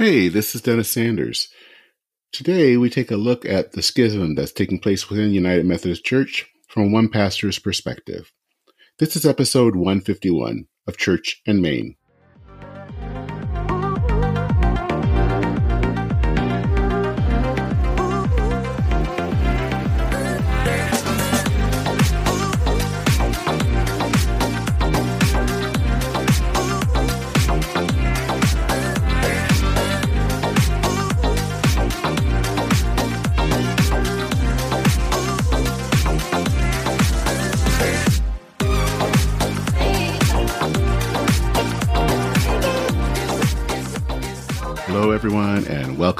Hey, this is Dennis Sanders. Today we take a look at the schism that's taking place within United Methodist Church from one pastor's perspective. This is episode 151 of Church and Main.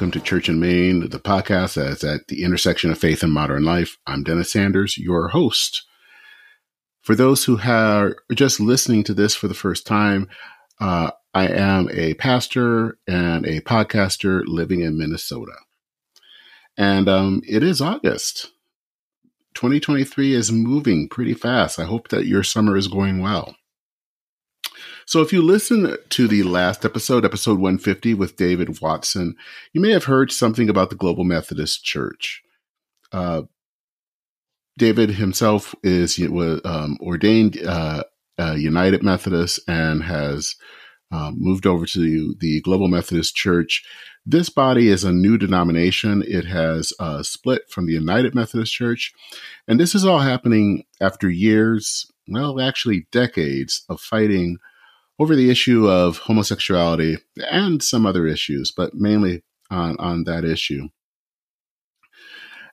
Welcome to Church and Main, the podcast that's at the intersection of faith and modern life. I'm Dennis Sanders, your host. For those who are just listening to this for the first time, uh, I am a pastor and a podcaster living in Minnesota. And um, it is August. 2023 is moving pretty fast. I hope that your summer is going well. So, if you listen to the last episode, episode 150 with David Watson, you may have heard something about the Global Methodist Church. Uh, David himself is um, ordained uh, United Methodist and has um, moved over to the Global Methodist Church. This body is a new denomination. It has uh, split from the United Methodist Church. And this is all happening after years, well, actually decades of fighting over the issue of homosexuality and some other issues, but mainly on, on that issue.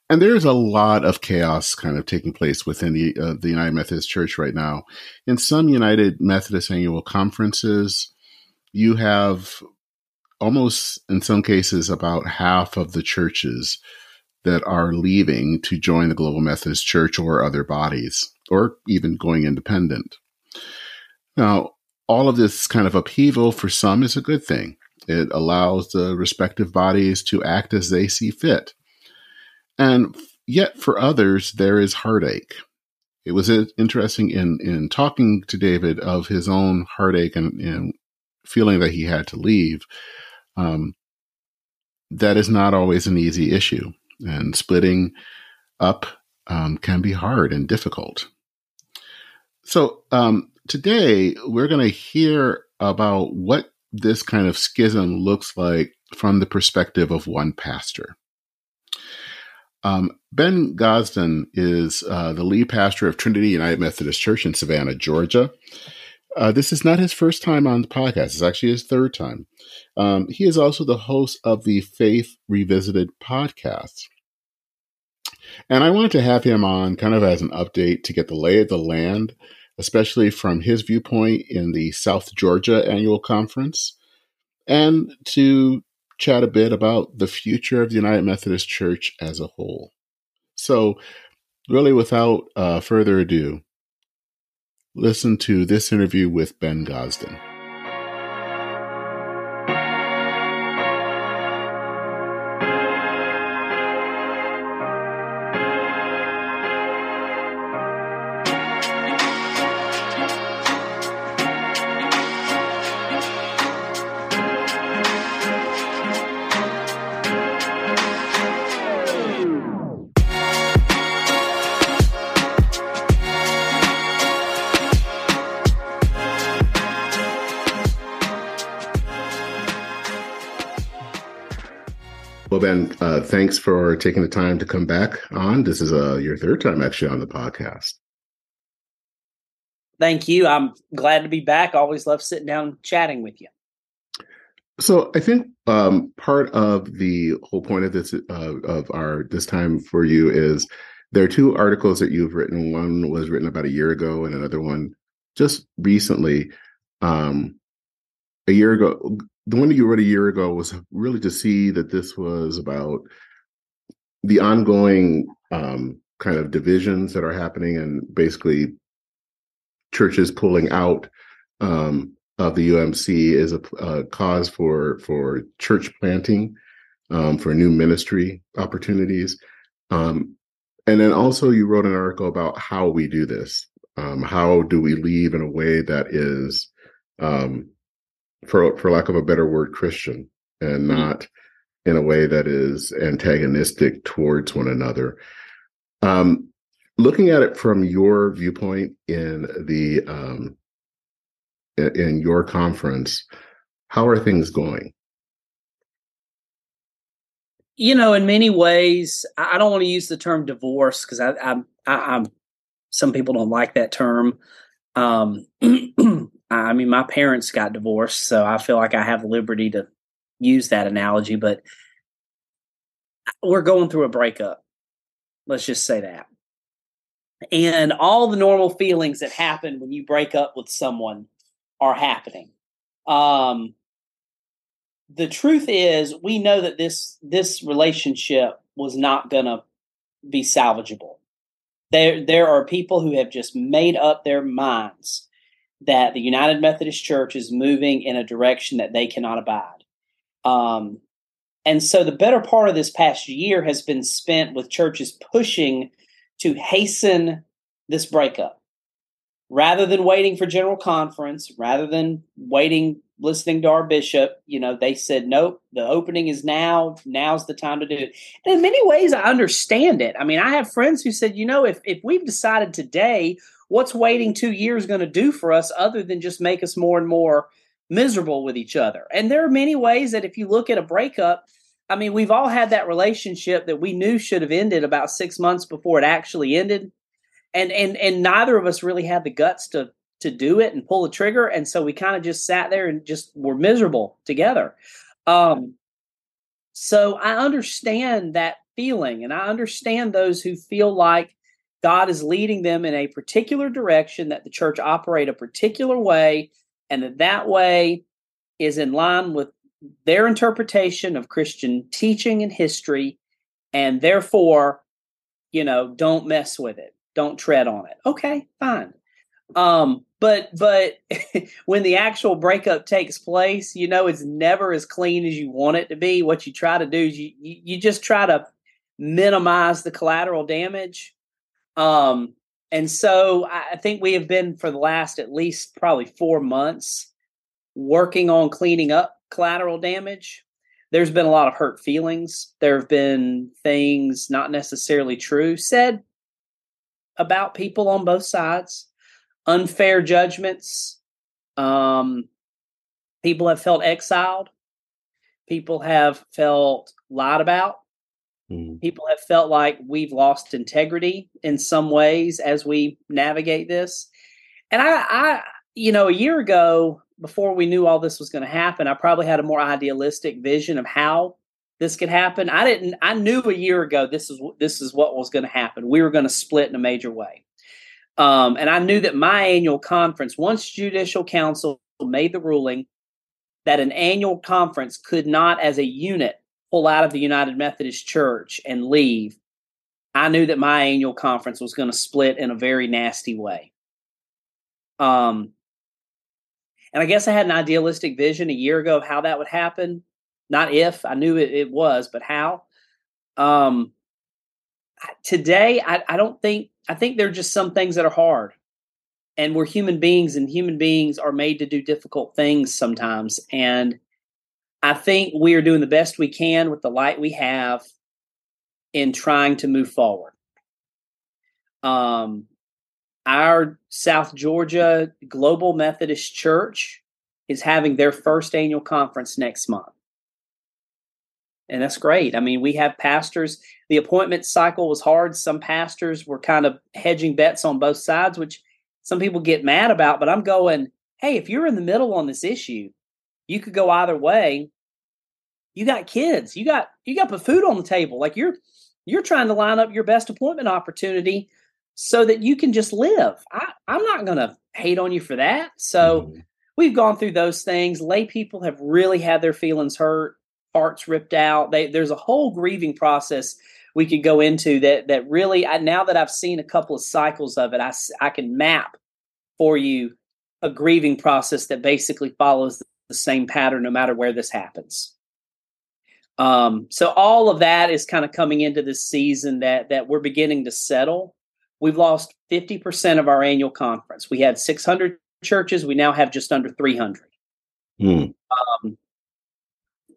And there's a lot of chaos kind of taking place within the, uh, the United Methodist Church right now. In some United Methodist annual conferences, you have almost, in some cases, about half of the churches that are leaving to join the Global Methodist Church or other bodies, or even going independent. Now, all of this kind of upheaval for some is a good thing. It allows the respective bodies to act as they see fit. And yet for others, there is heartache. It was interesting in, in talking to David of his own heartache and, and feeling that he had to leave. Um, that is not always an easy issue, and splitting up um, can be hard and difficult. So, um, today we're going to hear about what this kind of schism looks like from the perspective of one pastor. Um, ben Gosden is uh, the lead pastor of Trinity United Methodist Church in Savannah, Georgia. Uh, this is not his first time on the podcast. It's actually his third time. Um, he is also the host of the Faith Revisited podcast. And I wanted to have him on kind of as an update to get the lay of the land especially from his viewpoint in the South Georgia annual conference, and to chat a bit about the future of the United Methodist Church as a whole. So, really, without uh, further ado, listen to this interview with Ben Gosden. Taking the time to come back on. This is uh, your third time actually on the podcast. Thank you. I'm glad to be back. Always love sitting down chatting with you. So I think um, part of the whole point of this uh, of our this time for you is there are two articles that you've written. One was written about a year ago, and another one just recently. Um, a year ago, the one that you wrote a year ago was really to see that this was about the ongoing um, kind of divisions that are happening and basically churches pulling out um, of the UMC is a, a, cause for for church planting, um, for new ministry opportunities, um, and then also you wrote an article about how we do this. Um, how do we leave in a way that is um, for for lack of a better word, Christian. and mm-hmm. not in a way that is antagonistic towards one another. Um, looking at it from your viewpoint in the um, in your conference, how are things going? You know, in many ways, I don't want to use the term divorce because I, I, I, am some people don't like that term. Um, I mean, my parents got divorced, so I feel like I have liberty to use that analogy. But we're going through a breakup. Let's just say that and all the normal feelings that happen when you break up with someone are happening. Um, the truth is, we know that this this relationship was not going to be salvageable. There there are people who have just made up their minds that the United Methodist Church is moving in a direction that they cannot abide. Um, and so the better part of this past year has been spent with churches pushing to hasten this breakup rather than waiting for general conference, rather than waiting, listening to our bishop, you know, they said, nope, the opening is now. Now's the time to do it. And in many ways, I understand it. I mean, I have friends who said, you know, if, if we've decided today, what's waiting two years going to do for us other than just make us more and more miserable with each other? And there are many ways that if you look at a breakup, I mean, we've all had that relationship that we knew should have ended about six months before it actually ended. And and and neither of us really had the guts to to do it and pull the trigger. And so we kind of just sat there and just were miserable together. Um, so I understand that feeling, and I understand those who feel like God is leading them in a particular direction, that the church operate a particular way, and that that way is in line with their interpretation of Christian teaching and history, and therefore, you know, don't mess with it, don't tread on it. Okay, fine. Um, but but when the actual breakup takes place, you know, it's never as clean as you want it to be. What you try to do is you you, you just try to minimize the collateral damage. Um, and so I think we have been for the last at least probably four months working on cleaning up collateral damage. There's been a lot of hurt feelings. There have been things not necessarily true said about people on both sides, unfair judgments. Um, people have felt exiled. People have felt lied about. Mm. People have felt like we've lost integrity in some ways as we navigate this. And I, I you know, a year ago, before we knew all this was going to happen, I probably had a more idealistic vision of how this could happen. I didn't. I knew a year ago this is this is what was going to happen. We were going to split in a major way, um, and I knew that my annual conference, once Judicial Council made the ruling that an annual conference could not, as a unit, pull out of the United Methodist Church and leave. I knew that my annual conference was going to split in a very nasty way. Um, and I guess I had an idealistic vision a year ago of how that would happen. Not if I knew it, it was, but how. Um, today, I, I don't think, I think there are just some things that are hard. And we're human beings, and human beings are made to do difficult things sometimes. And I think we are doing the best we can with the light we have in trying to move forward. Um, our South Georgia Global Methodist Church is having their first annual conference next month. And that's great. I mean, we have pastors. The appointment cycle was hard. Some pastors were kind of hedging bets on both sides, which some people get mad about. But I'm going, hey, if you're in the middle on this issue, you could go either way. You got kids. You got you got put food on the table. Like you're you're trying to line up your best appointment opportunity so that you can just live. I, I'm not going to hate on you for that. So mm-hmm. we've gone through those things. Lay people have really had their feelings hurt, hearts ripped out. They, there's a whole grieving process we could go into that that really. I, now that I've seen a couple of cycles of it, I I can map for you a grieving process that basically follows the same pattern no matter where this happens. Um, so all of that is kind of coming into this season that that we're beginning to settle we've lost 50% of our annual conference. We had 600 churches. We now have just under 300. Hmm. Um,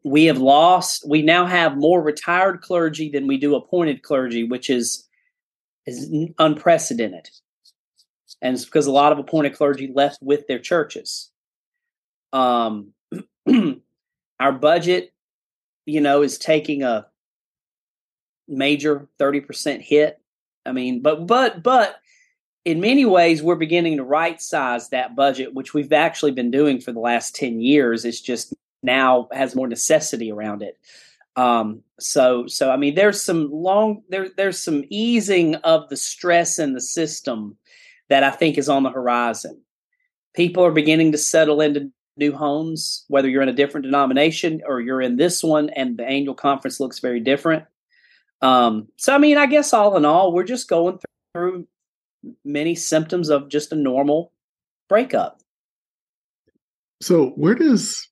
we have lost. We now have more retired clergy than we do appointed clergy, which is is unprecedented, and it's because a lot of appointed clergy left with their churches. Um, our budget, you know, is taking a major thirty percent hit. I mean, but but but in many ways, we're beginning to right size that budget, which we've actually been doing for the last 10 years. It's just now has more necessity around it. Um, so, so I mean, there's some long there, there's some easing of the stress in the system that I think is on the horizon. People are beginning to settle into new homes, whether you're in a different denomination or you're in this one, and the annual conference looks very different. Um, so, I mean, I guess all in all, we're just going through many symptoms of just a normal breakup. So, where does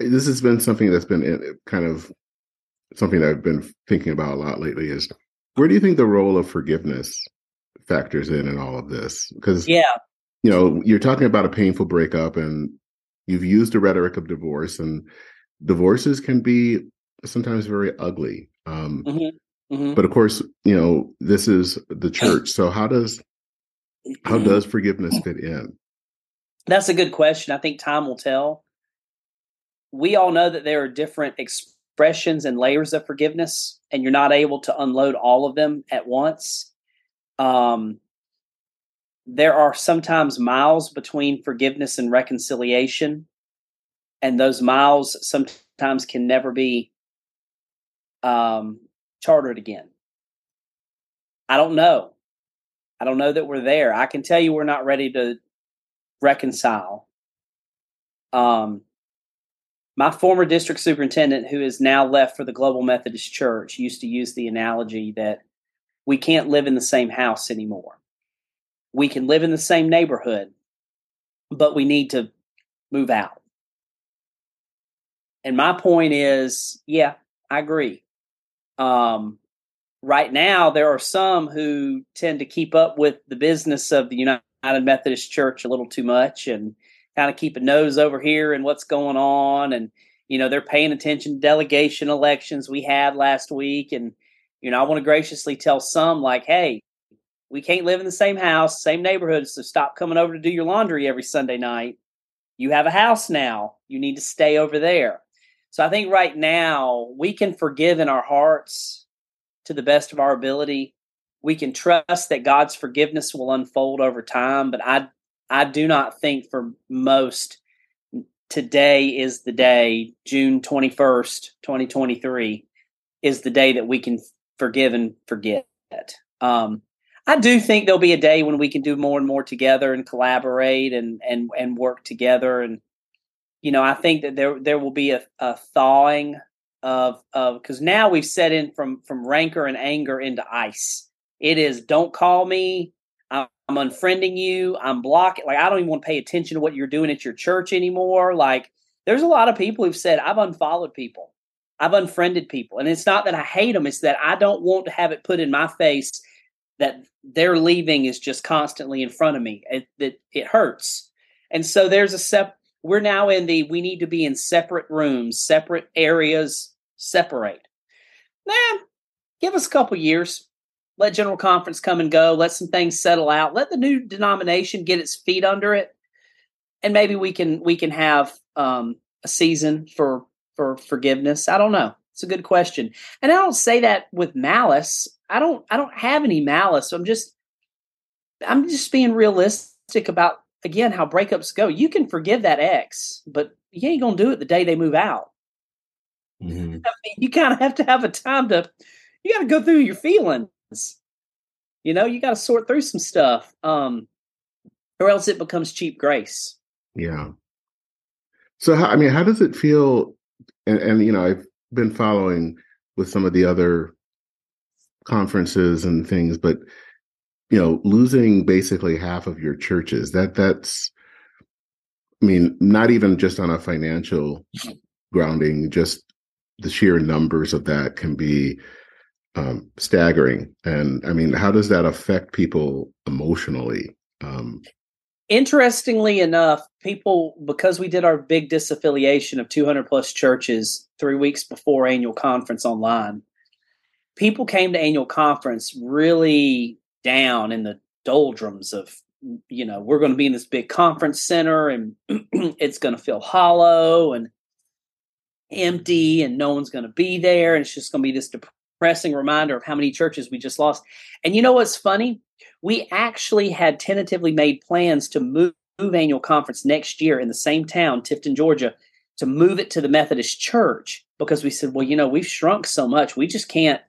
this has been something that's been eh, kind of something that I've been thinking about a lot lately is where do you think the role of forgiveness factors in in all of this? Because yeah, you know, you're talking about a painful breakup and you've used the rhetoric of divorce and divorces can be sometimes very ugly. Um, mm-hmm. Mm-hmm. But of course, you know, this is the church. So how does how mm-hmm. does forgiveness fit in? That's a good question. I think time will tell. We all know that there are different expressions and layers of forgiveness, and you're not able to unload all of them at once. Um, there are sometimes miles between forgiveness and reconciliation, and those miles sometimes can never be um, chartered again? I don't know. I don't know that we're there. I can tell you we're not ready to reconcile. Um, my former district superintendent, who is now left for the Global Methodist Church, used to use the analogy that we can't live in the same house anymore. We can live in the same neighborhood, but we need to move out. And my point is, yeah, I agree. Um, right now, there are some who tend to keep up with the business of the United Methodist Church a little too much and kind of keep a nose over here and what's going on. And, you know, they're paying attention to delegation elections we had last week. And, you know, I want to graciously tell some, like, hey, we can't live in the same house, same neighborhood, so stop coming over to do your laundry every Sunday night. You have a house now. You need to stay over there. So I think right now we can forgive in our hearts to the best of our ability. We can trust that God's forgiveness will unfold over time, but I I do not think for most today is the day, June 21st, 2023 is the day that we can forgive and forget. Um, I do think there'll be a day when we can do more and more together and collaborate and and and work together and you know, I think that there there will be a, a thawing of of because now we've set in from from rancor and anger into ice. It is don't call me. I'm, I'm unfriending you. I'm blocking. Like I don't even want to pay attention to what you're doing at your church anymore. Like there's a lot of people who've said I've unfollowed people. I've unfriended people, and it's not that I hate them. It's that I don't want to have it put in my face that their leaving is just constantly in front of me. It, it, it hurts. And so there's a sep we're now in the we need to be in separate rooms, separate areas, separate. Nah, give us a couple years. Let General Conference come and go. Let some things settle out. Let the new denomination get its feet under it, and maybe we can we can have um, a season for for forgiveness. I don't know. It's a good question, and I don't say that with malice. I don't I don't have any malice. I'm just I'm just being realistic about again how breakups go. You can forgive that ex, but you ain't gonna do it the day they move out. Mm-hmm. I mean, you kind of have to have a time to. You got to go through your feelings. You know, you got to sort through some stuff, um, or else it becomes cheap grace. Yeah. So, how, I mean, how does it feel? And, and you know, I've been following with some of the other conferences and things, but you know losing basically half of your churches that that's i mean not even just on a financial grounding just the sheer numbers of that can be um, staggering. And i mean how does that affect people emotionally? Um, interestingly enough, people because we did our big disaffiliation of 200 plus churches three weeks before annual conference online, people came to annual conference really down in the doldrums of you know we're going to be in this big conference center and it's going to feel hollow and empty and no one's going to be there and it's just going to be this depressing reminder of how many churches we just lost. And you know what's funny? We actually had tentatively made plans to move, move annual conference next year in the same town tifton georgia to move it to the methodist church because we said well you know we've shrunk so much we just can't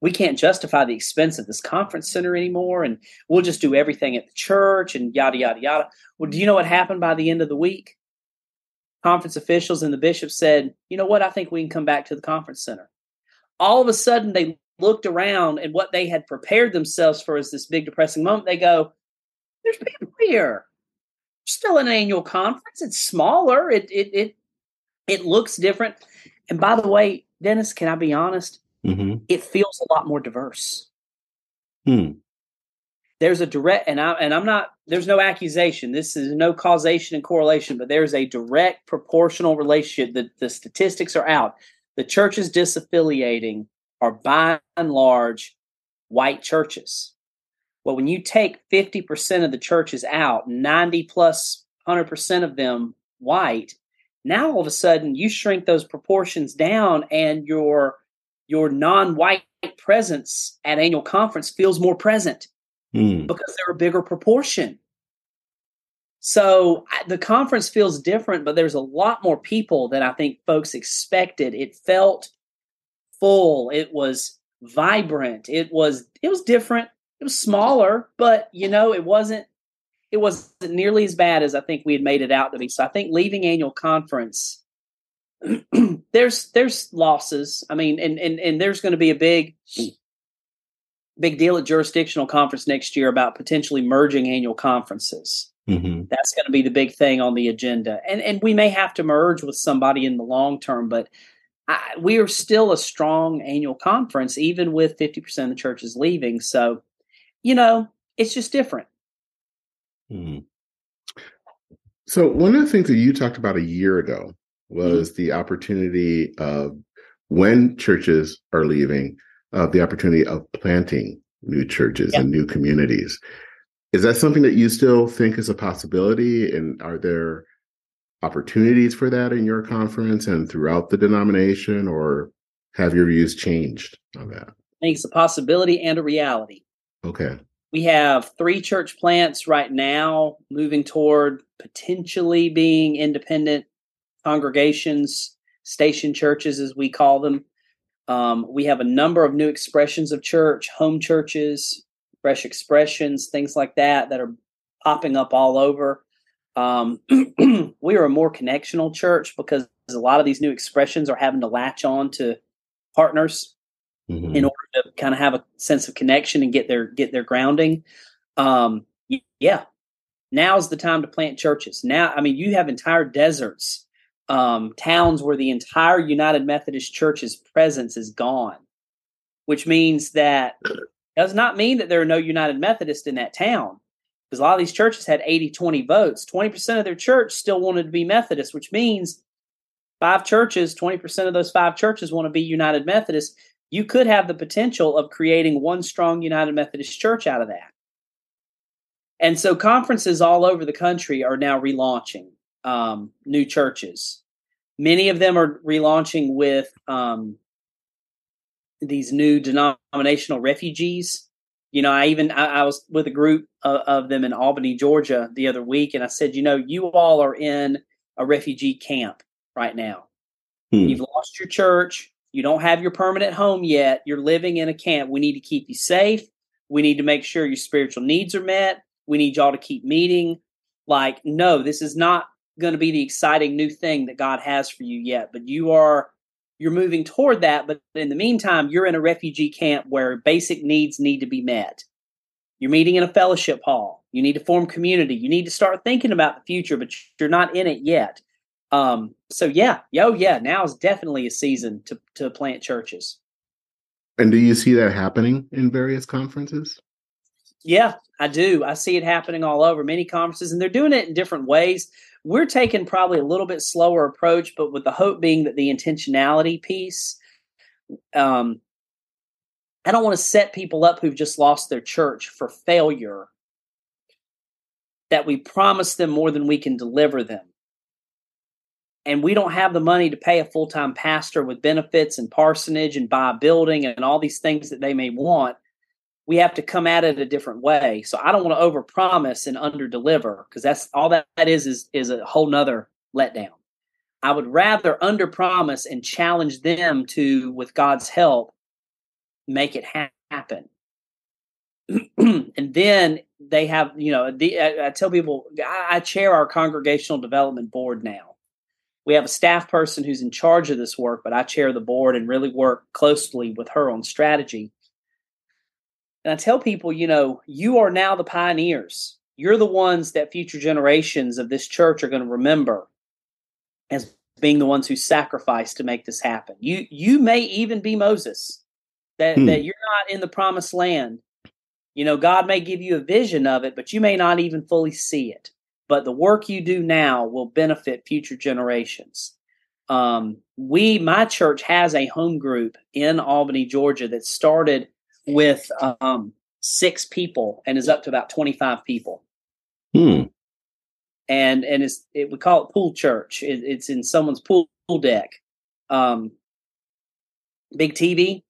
we can't justify the expense of this conference center anymore and we'll just do everything at the church and yada yada yada. Well do you know what happened by the end of the week? Conference officials and the bishop said you know what? I think we can come back to the conference center all of a sudden they looked around and what they had prepared themselves for is this big depressing moment they go there's people here still an annual conference it's smaller it it it, it looks different and by the way dennis can i be honest mm-hmm. it feels a lot more diverse. Hmm. There's a direct, and I and I'm not. There's no accusation. This is no causation and correlation, but there's a direct proportional relationship. The the statistics are out. The churches disaffiliating are by and large white churches. Well, when you take 50% of the churches out, 90 plus 100% of them white, now all of a sudden you shrink those proportions down and your your non-white presence at annual conference feels more present mm. because they're a bigger proportion. So the conference feels different, but there's a lot more people than I think folks expected. It felt full. It was vibrant. It was it was different. It was smaller, but you know, it wasn't it wasn't nearly as bad as I think we had made it out to be. So I think leaving annual conference there's there's losses. I mean, and and and there's going to be a big big deal at jurisdictional conference next year about potentially merging annual conferences. Mm-hmm. That's going to be the big thing on the agenda, and and we may have to merge with somebody in the long term, but. I, we are still a strong annual conference, even with 50% of the churches leaving. So, you know, it's just different. Mm-hmm. So, one of the things that you talked about a year ago Mm-hmm. was mm-hmm. the opportunity of when churches are leaving, uh, the opportunity of planting new churches and new communities. Is that something that you still think is a possibility? And are there opportunities for that in your conference and throughout the denomination, or have your views changed on that? I think it's a possibility and a reality. Okay. We have three church plants right now moving toward potentially being independent congregations, station churches, as we call them. Um, we have a number of new expressions of church, home churches, fresh expressions, things like that, that are popping up all over. Um, we are a more connectional church because a lot of these new expressions are having to latch on to partners mm-hmm. in order to kind of have a sense of connection and get their get their grounding. Um, yeah, now's the time to plant churches. Now, I mean, you have entire deserts um, towns where the entire United Methodist Church's presence is gone, which means that does not mean that there are no United Methodists in that town. Because a lot of these churches had 80 20 votes. 20% of their church still wanted to be Methodist, which means five churches, 20% of those five churches want to be United Methodist. You could have the potential of creating one strong United Methodist church out of that. And so conferences all over the country are now relaunching um, new churches. Many of them are relaunching with um, these new denominational refugees. You know, I even I, I was with a group of, of, them in Albany, Georgia, the other week, and I said, you know, you all are in a refugee camp right now. Hmm. You've lost your church. You don't have your permanent home yet. You're living in a camp. We need to keep you safe. We need to make sure your spiritual needs are met. We need y'all to keep meeting. Like, no, this is not going to be the exciting new thing that God has for you yet, but you are you're moving toward that, but in the meantime, you're in a refugee camp where basic needs need to be met. You're meeting in a fellowship hall. You need to form community. You need to start thinking about the future, but you're not in it yet. Um, so yeah, yo, yeah, now is definitely a season to to plant churches. And do you see that happening in various conferences? Yeah, I do. I see it happening all over many conferences, and they're doing it in different ways. We're taking probably a little bit slower approach, but with the hope being that the intentionality piece, um, I don't want to set people up who've just lost their church for failure. That we promise them more than we can deliver them. And we don't have the money to pay a full time pastor with benefits and parsonage and buy a building and all these things that they may want we have to come at it a different way. So I don't want to overpromise and underdeliver because that's all that, that is is is a whole nother letdown. I would rather underpromise and challenge them to, with God's help, make it ha- happen. and then they have, you know, the, I, I tell people I, I chair our congregational development board now. We have a staff person who's in charge of this work, but I chair the board and really work closely with her on strategy and I tell people, you know, you are now the pioneers. You're the ones that future generations of this church are going to remember as being the ones who sacrificed to make this happen. You you may even be Moses. That hmm. that you're not in the promised land. You know, God may give you a vision of it, but you may not even fully see it. But the work you do now will benefit future generations. Um, we, my church has a home group in Albany, Georgia that started with um, six people and is up to about 25 people. Hmm. And and it's it, we call it pool church. It, it's in someone's pool, pool deck. Um, big TV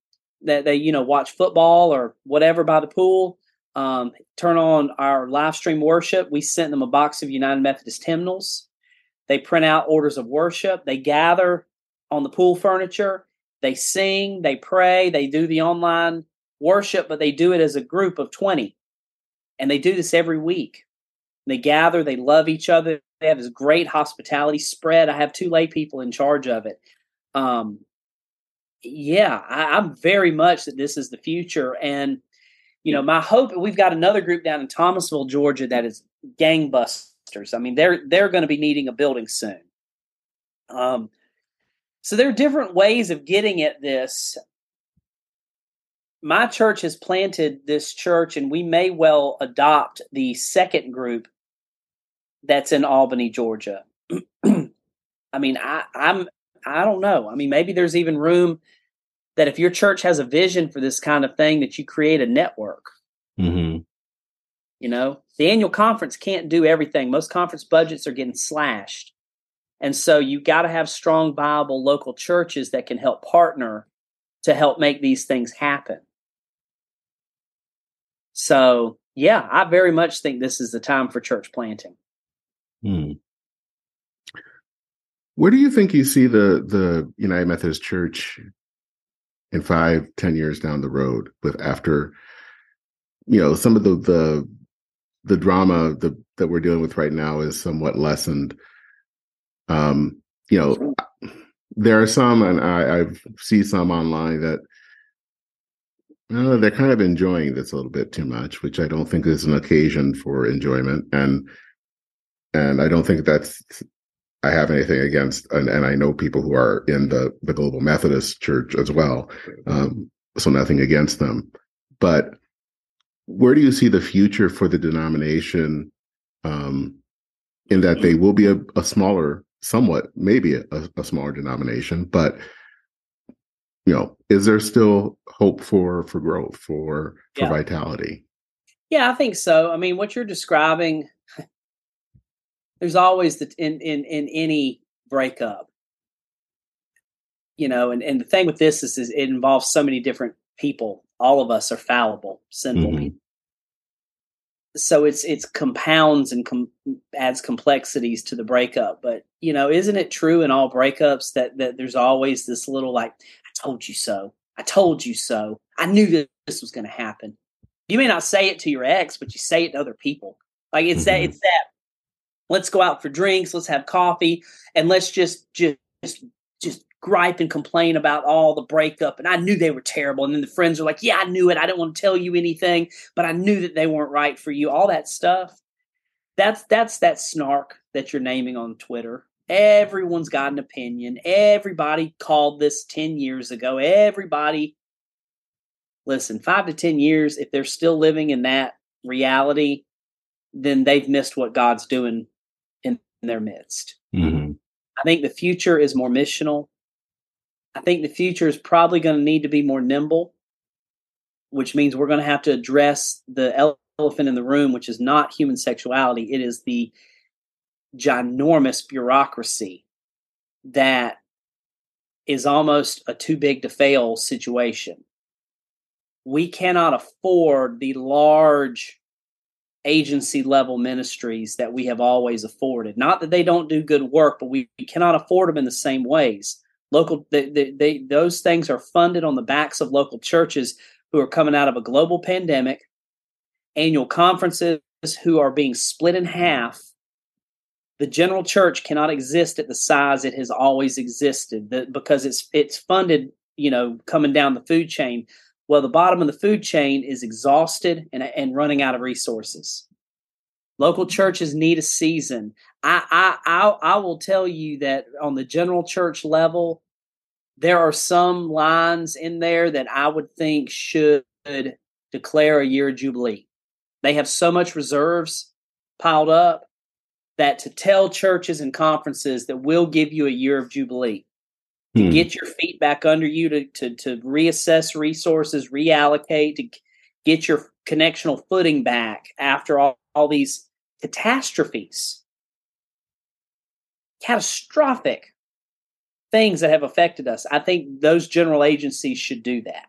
that they you know watch football or whatever by the pool. Um, turn on our live stream worship. We sent them a box of United Methodist hymnals. They print out orders of worship. They gather on the pool furniture. They sing. They pray. They do the online worship, but they do it as a group of 20. And they do this every week. They gather, they love each other. They have this great hospitality spread. I have two lay people in charge of it. Um, yeah, I, I'm very much that this is the future. And, you know, my hope, we've got another group down in Thomasville, Georgia that is gangbusters. I mean, they're they're going to be needing a building soon. Um, so there are different ways of getting at this my church has planted this church, and we may well adopt the second group that's in Albany, Georgia. I mean, I, I'm I don't know. I mean, maybe there's even room that if your church has a vision for this kind of thing, that you create a network. Mm-hmm. You know, the annual conference can't do everything. Most conference budgets are getting slashed. And so you got to have strong, viable local churches that can help partner to help make these things happen. So, yeah, I very much think this is the time for church planting. Hmm. Where do you think you see the the United Methodist Church in five, ten years down the road with after you know some of the the the drama the, that we're dealing with right now is somewhat lessened. Um, you know, there are some, and I, I've see some online that uh, they're kind of enjoying this a little bit too much, which I don't think is an occasion for enjoyment, and and I don't think that's I have anything against, and, and I know people who are in the the Global Methodist Church as well, um, so nothing against them. But where do you see the future for the denomination? Um, in that they will be a, a smaller, somewhat maybe a, a smaller denomination, but you know, is there still hope for for growth for for yeah. vitality? Yeah, I think so. I mean, what you're describing, there's always the in in in any breakup, you know, and and the thing with this is, is it involves so many different people. All of us are fallible, sinful mm-hmm. people. So it's it's compounds and com- adds complexities to the breakup. But you know, isn't it true in all breakups that that there's always this little like told you so. I told you so. I knew that this was going to happen. You may not say it to your ex, but you say it to other people. Like it's mm-hmm. that it's that let's go out for drinks, let's have coffee, and let's just just just gripe and complain about all the breakup. And I knew they were terrible. And then the friends are like, Yeah, I knew it. I didn't want to tell you anything, but I knew that they weren't right for you. All that stuff. That's that's that snark that you're naming on Twitter. Everyone's got an opinion. Everybody called this 10 years ago. Everybody, listen, five to 10 years, if they're still living in that reality, then they've missed what God's doing in, in their midst. Mm-hmm. I think the future is more missional. I think the future is probably going to need to be more nimble, which means we're going to have to address the elephant in the room, which is not human sexuality. It is the ginormous bureaucracy that is almost a too big to fail situation. We cannot afford the large agency level ministries that we have always afforded. Not that they don't do good work, but we, cannot afford them in the same ways. Local, they, they, they, those things are funded on the backs of local churches who are coming out of a global pandemic, annual conferences who are being split in half the general church cannot exist at the size it has always existed the, because it's it's funded you know coming down the food chain. Well the bottom of the food chain is exhausted and, and running out of resources. Local churches need a season. I, I i i will tell you that on the general church level there are some lines in there that i would think should declare a year of jubilee. They have so much reserves piled up that to tell churches and conferences that we'll give you a year of jubilee to hmm. get your feet back under you to, to to reassess resources reallocate to get your connectional footing back after all, all these catastrophes catastrophic things that have affected us i think those general agencies should do that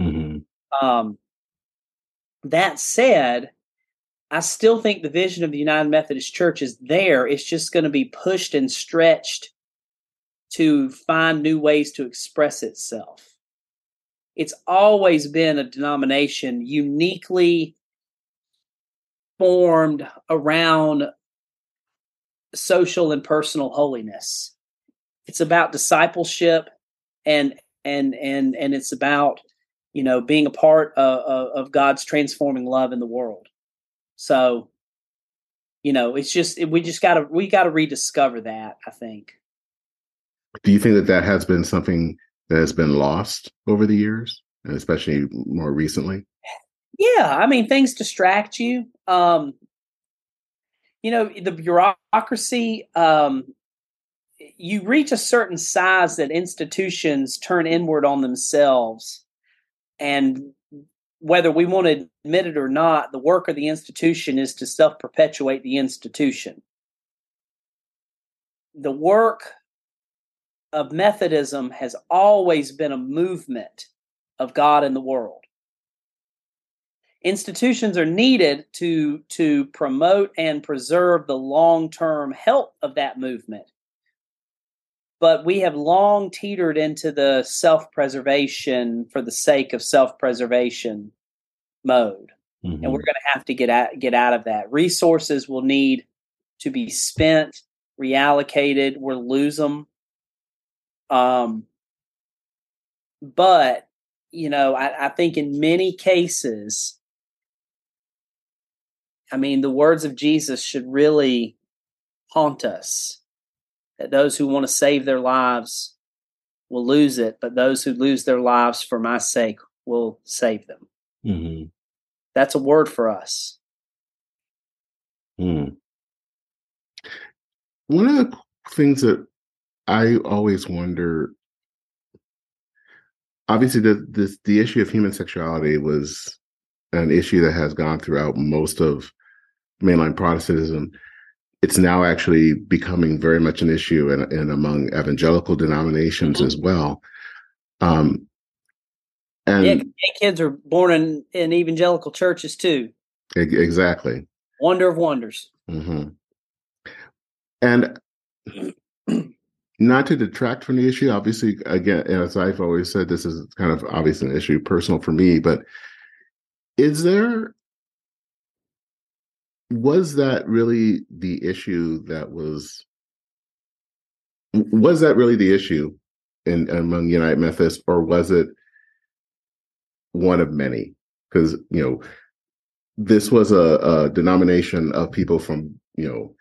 mm-hmm. um, that said I still think the vision of the United Methodist Church is there. It's just going to be pushed and stretched to find new ways to express itself. It's always been a denomination uniquely formed around social and personal holiness. It's about discipleship and and and and it's about you know being a part of, of God's transforming love in the world. So, you know, it's just we just got to we got to rediscover that. I think. Do you think that that has been something that has been lost over the years, and especially more recently? Yeah, I mean, things distract you. Um, you know, the bureaucracy. Um, you reach a certain size that institutions turn inward on themselves, and whether we want to admit it or not, the work of the institution is to self perpetuate the institution. The work of Methodism has always been a movement of God in the world. Institutions are needed to, to promote and preserve the long term health of that movement. But we have long teetered into the self preservation for the sake of self preservation mode. Mm-hmm. And we're going to have to get out, get out of that. Resources will need to be spent, reallocated. We'll lose them. Um, but you know, I, I think in many cases, I mean, the words of Jesus should really haunt us that those who want to save their lives will lose it, but those who lose their lives for my sake will save them. Mm-hmm. That's a word for us. Mm. One of the things that I always wonder obviously the, the the issue of human sexuality was an issue that has gone throughout most of mainline Protestantism it's now actually becoming very much an issue in, in among evangelical denominations mm-hmm. as well. Um, and yeah, kids are born in, in evangelical churches too. Exactly. Wonder of wonders. Mm-hmm. And not to detract from the issue, obviously, again, as I've always said, this is kind of obviously an issue personal for me, but is there was that really the issue that was was that really the issue in among United Methodists, or was it one of many? Because you know, this was a, a denomination of people from you know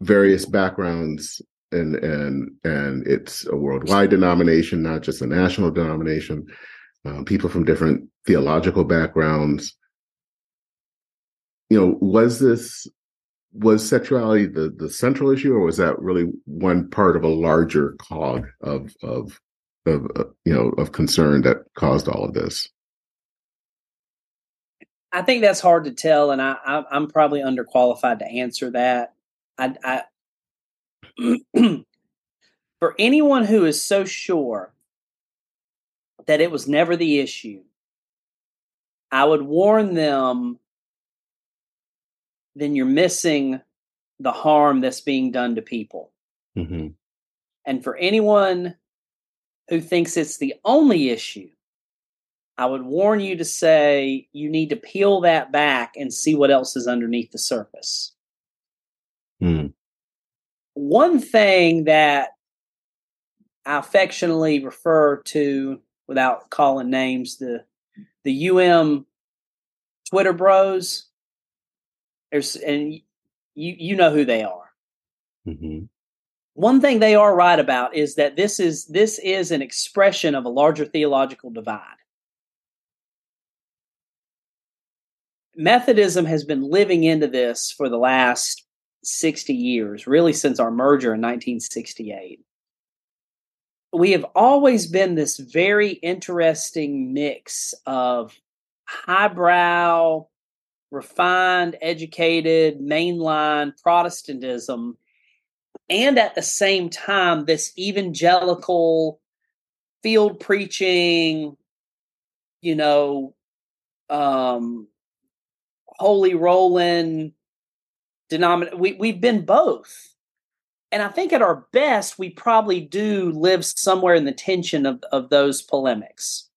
various backgrounds and and and it's a worldwide denomination, not just a national denomination. Uh, people from different theological backgrounds, you know, was this was sexuality the the central issue, or was that really one part of a larger cog of of of uh, you know of concern that caused all of this? I think that's hard to tell, and I, I am probably underqualified to answer that. I, I for anyone who is so sure that it was never the issue, I would warn them. Then you're missing the harm that's being done to people. Mm-hmm. And for anyone who thinks it's the only issue, I would warn you to say you need to peel that back and see what else is underneath the surface. Mm. One thing that I affectionately refer to, without calling names, the the UM Twitter bros. There's and you you know who they are. Mm-hmm. One thing they are right about is that this is this is an expression of a larger theological divide. Methodism has been living into this for the last 60 years, really since our merger in 1968. We have always been this very interesting mix of highbrow, refined, educated, mainline Protestantism, and at the same time, this evangelical field preaching, you know, um, holy rolling denominator. We we've been both. And I think at our best, we probably do live somewhere in the tension of, of those polemics.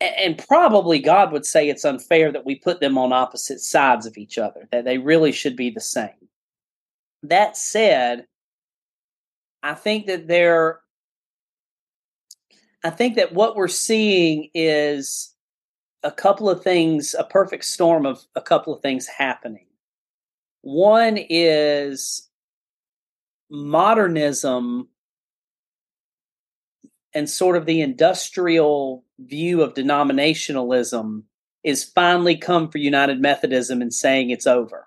And, probably God would say it's unfair that we put them on opposite sides of each other, that they really should be the same. That said, I think that there I think that what we're seeing is a couple of things, a perfect storm of a couple of things happening. One is modernism and sort of the industrial view of denominationalism is finally come for United Methodism and saying it's over.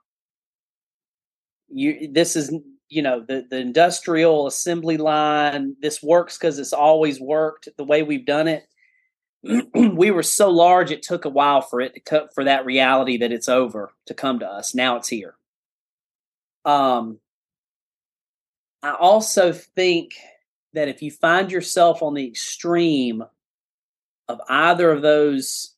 You this is you know the the industrial assembly line this works because it's always worked the way we've done it. We were so large it took a while for it to cut for that reality that it's over to come to us. Now it's here. Um i also think that if you find yourself on the extreme of either of those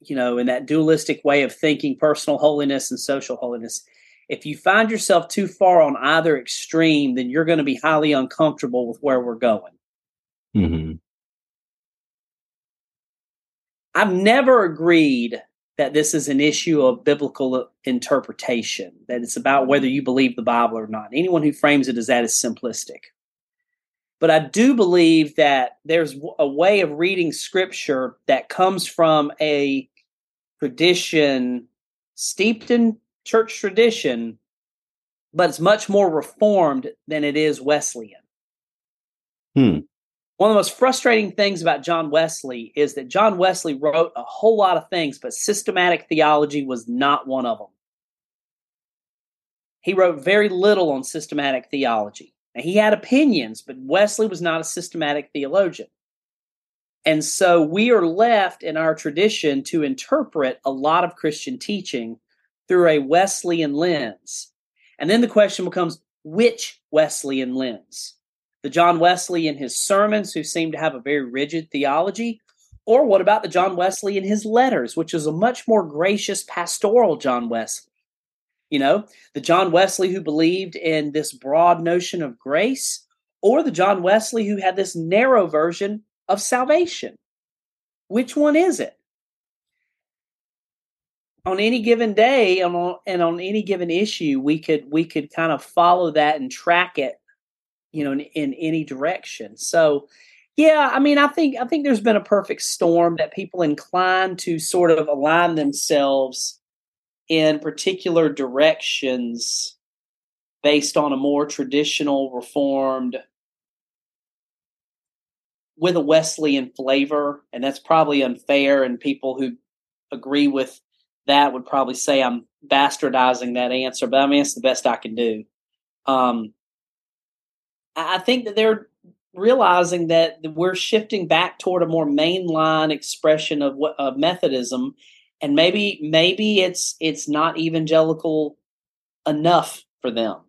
you know in that dualistic way of thinking personal holiness and social holiness if you find yourself too far on either extreme then you're going to be highly uncomfortable with where we're going mm-hmm. I've never agreed that this is an issue of biblical interpretation, that it's about whether you believe the Bible or not. Anyone who frames it as that is simplistic. But I do believe that there's a way of reading scripture that comes from a tradition steeped in church tradition, but it's much more reformed than it is Wesleyan. Hmm. One of the most frustrating things about John Wesley is that John Wesley wrote a whole lot of things, but systematic theology was not one of them. He wrote very little on systematic theology. Now, he had opinions, but Wesley was not a systematic theologian. And so we are left in our tradition to interpret a lot of Christian teaching through a Wesleyan lens. And then the question becomes which Wesleyan lens? The John Wesley in his sermons, who seemed to have a very rigid theology? Or what about the John Wesley in his letters, which is a much more gracious pastoral John Wesley? You know, the John Wesley who believed in this broad notion of grace, or the John Wesley who had this narrow version of salvation? Which one is it? on any given day and on, and on any given issue we could we could kind of follow that and track it you know in, in any direction so yeah i mean i think i think there's been a perfect storm that people inclined to sort of align themselves in particular directions based on a more traditional reformed with a wesleyan flavor and that's probably unfair and people who agree with that would probably say I'm bastardizing that answer, but I mean it's the best I can do. Um, I think that they're realizing that we're shifting back toward a more mainline expression of what of Methodism, and maybe maybe it's it's not evangelical enough for them.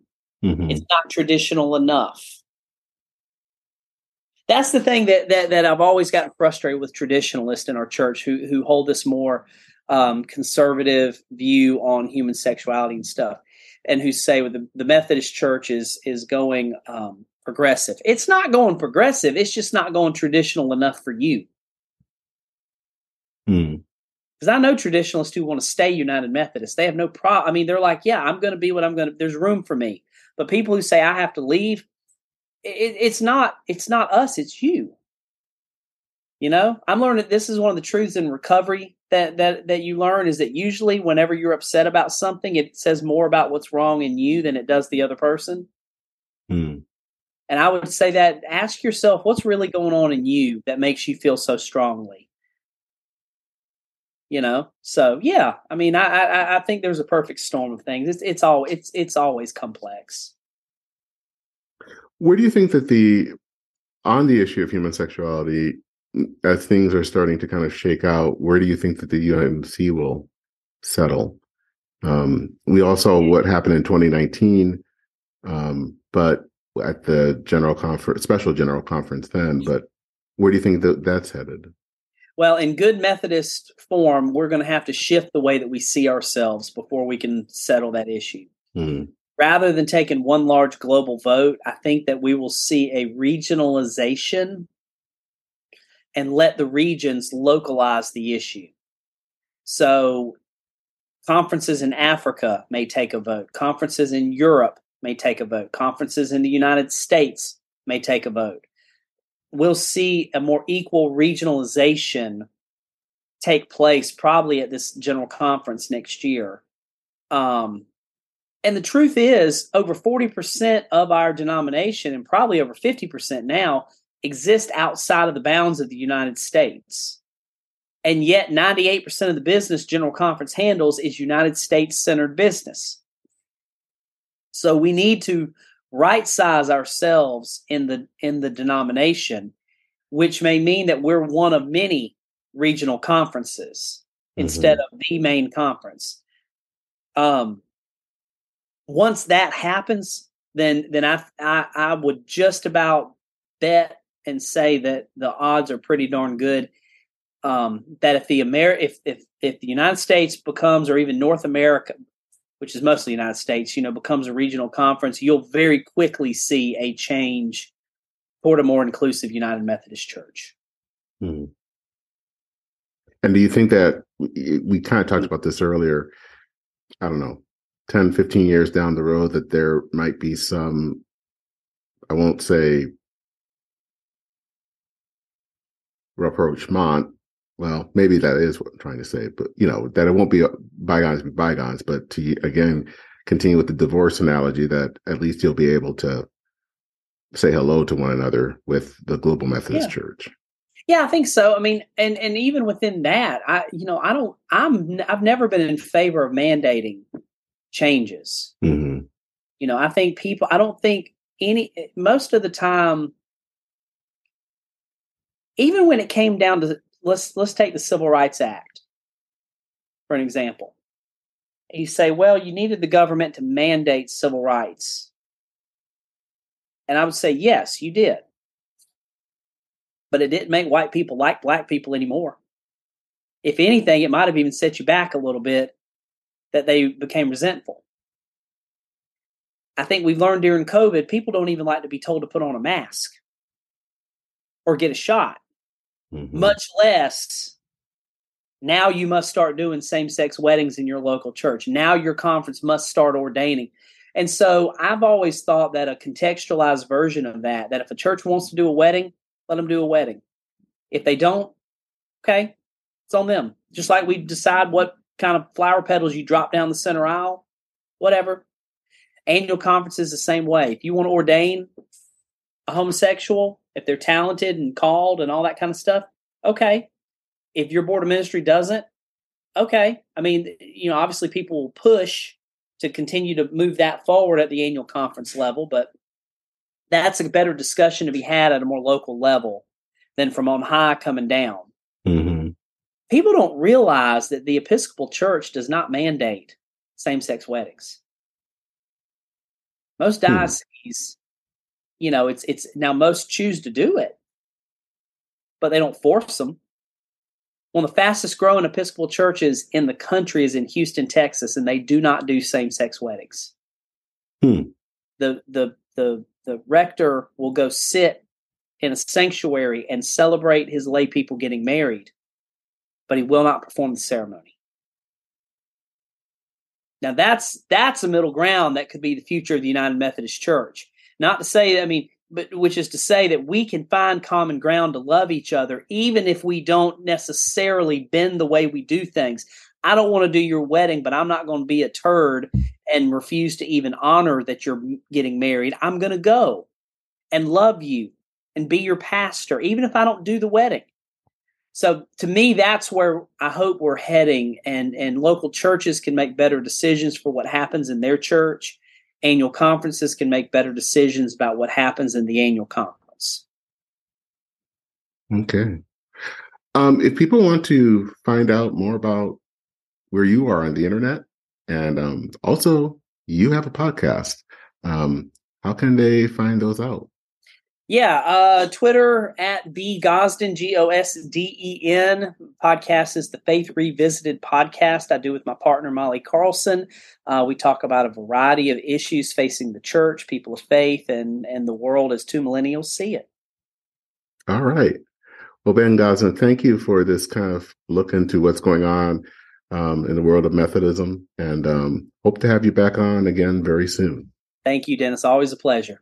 Mm-hmm. It's not traditional enough. That's the thing that, that that I've always gotten frustrated with traditionalists in our church who who hold this more um, conservative view on human sexuality and stuff, and who say well, the, the Methodist Church is is going um, progressive. It's not going progressive. It's just not going traditional enough for you. Because hmm. I know traditionalists who want to stay United Methodist. They have no problem. I mean, they're like, yeah, I'm going to be what I'm going to. There's room for me. But people who say I have to leave, it, it's not. It's not us. It's you. You know, I'm learning. This is one of the truths in recovery that that that you learn is that usually whenever you're upset about something, it says more about what's wrong in you than it does the other person. Hmm. And I would say that ask yourself what's really going on in you that makes you feel so strongly. You know, so yeah, I mean, I I, I think there's a perfect storm of things. It's it's all it's it's always complex. Where do you think that the on the issue of human sexuality, as things are starting to kind of shake out, where do you think that the UMC will settle? Um, we all saw what happened in 2019, um, but at the general conference, special general conference then. But where do you think that that's headed? Well, in good Methodist form, we're going to have to shift the way that we see ourselves before we can settle that issue. Hmm. Rather than taking one large global vote, I think that we will see a regionalization and let the regions localize the issue. So, conferences in Africa may take a vote, conferences in Europe may take a vote. Conferences in the United States may take a vote. We'll see a more equal regionalization take place probably at this general conference next year. Um, and the truth is, over 40% of our denomination, and probably over 50% now, exist outside of the bounds of the United States. And yet, 98% of the business General Conference handles is United States centered business. So we need to right size ourselves in the in the denomination, which may mean that we're one of many regional conferences mm-hmm. instead of the main conference. Um, once that happens, then then I, I I would just about bet and say that the odds are pretty darn good um, that if the Amer- if if if the United States becomes or even North America which is mostly the United States, you know, becomes a regional conference, you'll very quickly see a change toward a more inclusive United Methodist Church. Hmm. And do you think that we, kind of talked about this earlier? I don't know, 10, 15 years down the road, that there might be some, I won't say rapprochement, well, maybe that is what I'm trying to say, but you know that it won't be bygones be bygones. But to again continue with the divorce analogy, that at least you'll be able to say hello to one another with the Global Methodist yeah. Church. Yeah, I think so. I mean, and and even within that, I you know I don't I'm I've never been in favor of mandating changes. Mm-hmm. You know, I think people. I don't think any most of the time even when it came down to let's let's take the Civil Rights Act for an example. You say, well, you needed the government to mandate civil rights. And I would say, yes, you did. But it didn't make white people like black people anymore. If anything, it might have even set you back a little bit that they became resentful. I think we've learned during COVID, people don't even like to be told to put on a mask or get a shot mm-hmm. much less now you must start doing same sex weddings in your local church. Now your conference must start ordaining. And so I've always thought that a contextualized version of that, that if a church wants to do a wedding, let them do a wedding. If they don't, okay, it's on them. Just like we decide what kind of flower petals you drop down the center aisle, whatever. Annual conference is the same way. If you want to ordain a homosexual, if they're talented and called and all that kind of stuff, okay. If your board of ministry doesn't, okay. I mean, you know, obviously people will push to continue to move that forward at the annual conference level, but that's a better discussion to be had at a more local level than from on high coming down. Mm-hmm. People don't realize that the Episcopal Church does not mandate same sex weddings. Most hmm. dioceses, you know, it's it's now most choose to do it, but they don't force them. One of the fastest growing Episcopal churches in the country is in Houston, Texas, and they do not do same sex weddings. Hmm. The the the the rector will go sit in a sanctuary and celebrate his lay people getting married, but he will not perform the ceremony. Now that's that's a middle ground that could be the future of the United Methodist Church. Not to say, I mean, but which is to say that we can find common ground to love each other, even if we don't necessarily bend the way we do things. I don't want to do your wedding, but I'm not going to be a turd and refuse to even honor that you're getting married. I'm going to go and love you and be your pastor, even if I don't do the wedding. So to me, that's where I hope we're heading, and and local churches can make better decisions for what happens in their church. Annual conferences can make better decisions about what happens in the annual conference. Okay. Um, if people want to find out more about where you are on the internet, and um, also you have a podcast, um, how can they find those out? Yeah, uh, Twitter at B Gosden, G O S D E N. Podcast is the Faith Revisited podcast I do with my partner, Molly Carlson. Uh, we talk about a variety of issues facing the church, people of faith, and, and the world as two millennials see it. All right. Well, Ben Gosden, thank you for this kind of look into what's going on um, in the world of Methodism, and um, hope to have you back on again very soon. Thank you, Dennis. Always a pleasure.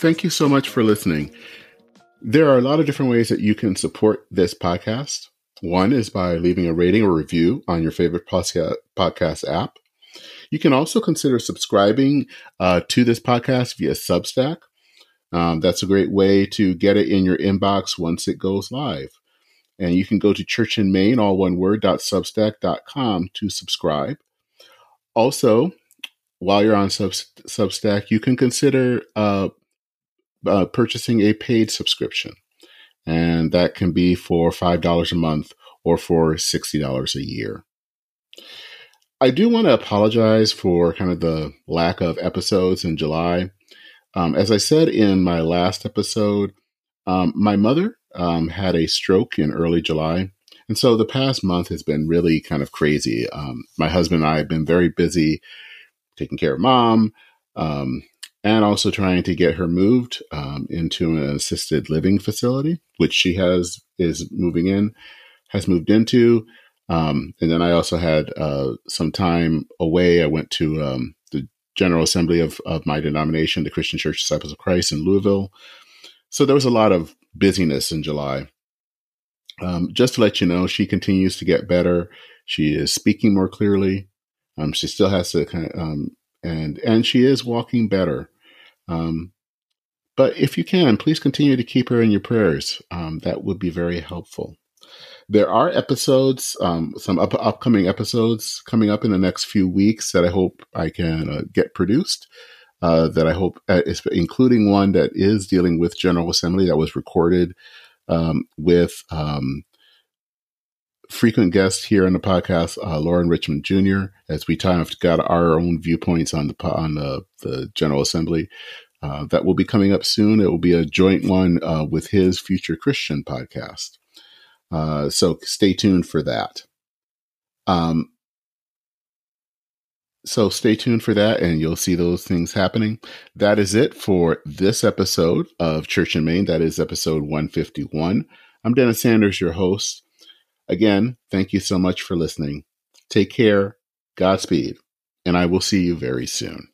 Thank you so much for listening. There are a lot of different ways that you can support this podcast. One is by leaving a rating or review on your favorite podcast app. You can also consider subscribing uh, to this podcast via Substack. Um, that's a great way to get it in your inbox once it goes live. And you can go to Church and Main, all one word, substack.com to subscribe. Also, while you're on Sub- Substack, you can consider uh, uh, purchasing a paid subscription. And that can be for $5 a month or for $60 a year. I do want to apologize for kind of the lack of episodes in July. Um, as I said in my last episode, um, my mother um, had a stroke in early July. And so the past month has been really kind of crazy. Um, my husband and I have been very busy taking care of mom, um, and also trying to get her moved um, into an assisted living facility, which she has is moving in, has moved into. Um, and then I also had uh, some time away. I went to um, the General Assembly of, of my denomination, the Christian Church Disciples of Christ in Louisville. So there was a lot of busyness in July. Um, just to let you know, she continues to get better. She is speaking more clearly. Um, she still has to kind of, um, and and she is walking better. Um, but if you can, please continue to keep her in your prayers. Um, that would be very helpful. There are episodes, um, some up- upcoming episodes coming up in the next few weeks that I hope I can uh, get produced. Uh, that I hope, uh, including one that is dealing with General Assembly that was recorded um, with um, frequent guest here on the podcast, uh, Lauren Richmond Jr., as we kind of got our own viewpoints on the on the, the General Assembly. Uh, that will be coming up soon. It will be a joint one uh, with his Future Christian podcast. Uh, so stay tuned for that. Um, so stay tuned for that, and you'll see those things happening. That is it for this episode of Church and Main. That is episode 151. I'm Dennis Sanders, your host. Again, thank you so much for listening. Take care, Godspeed, and I will see you very soon.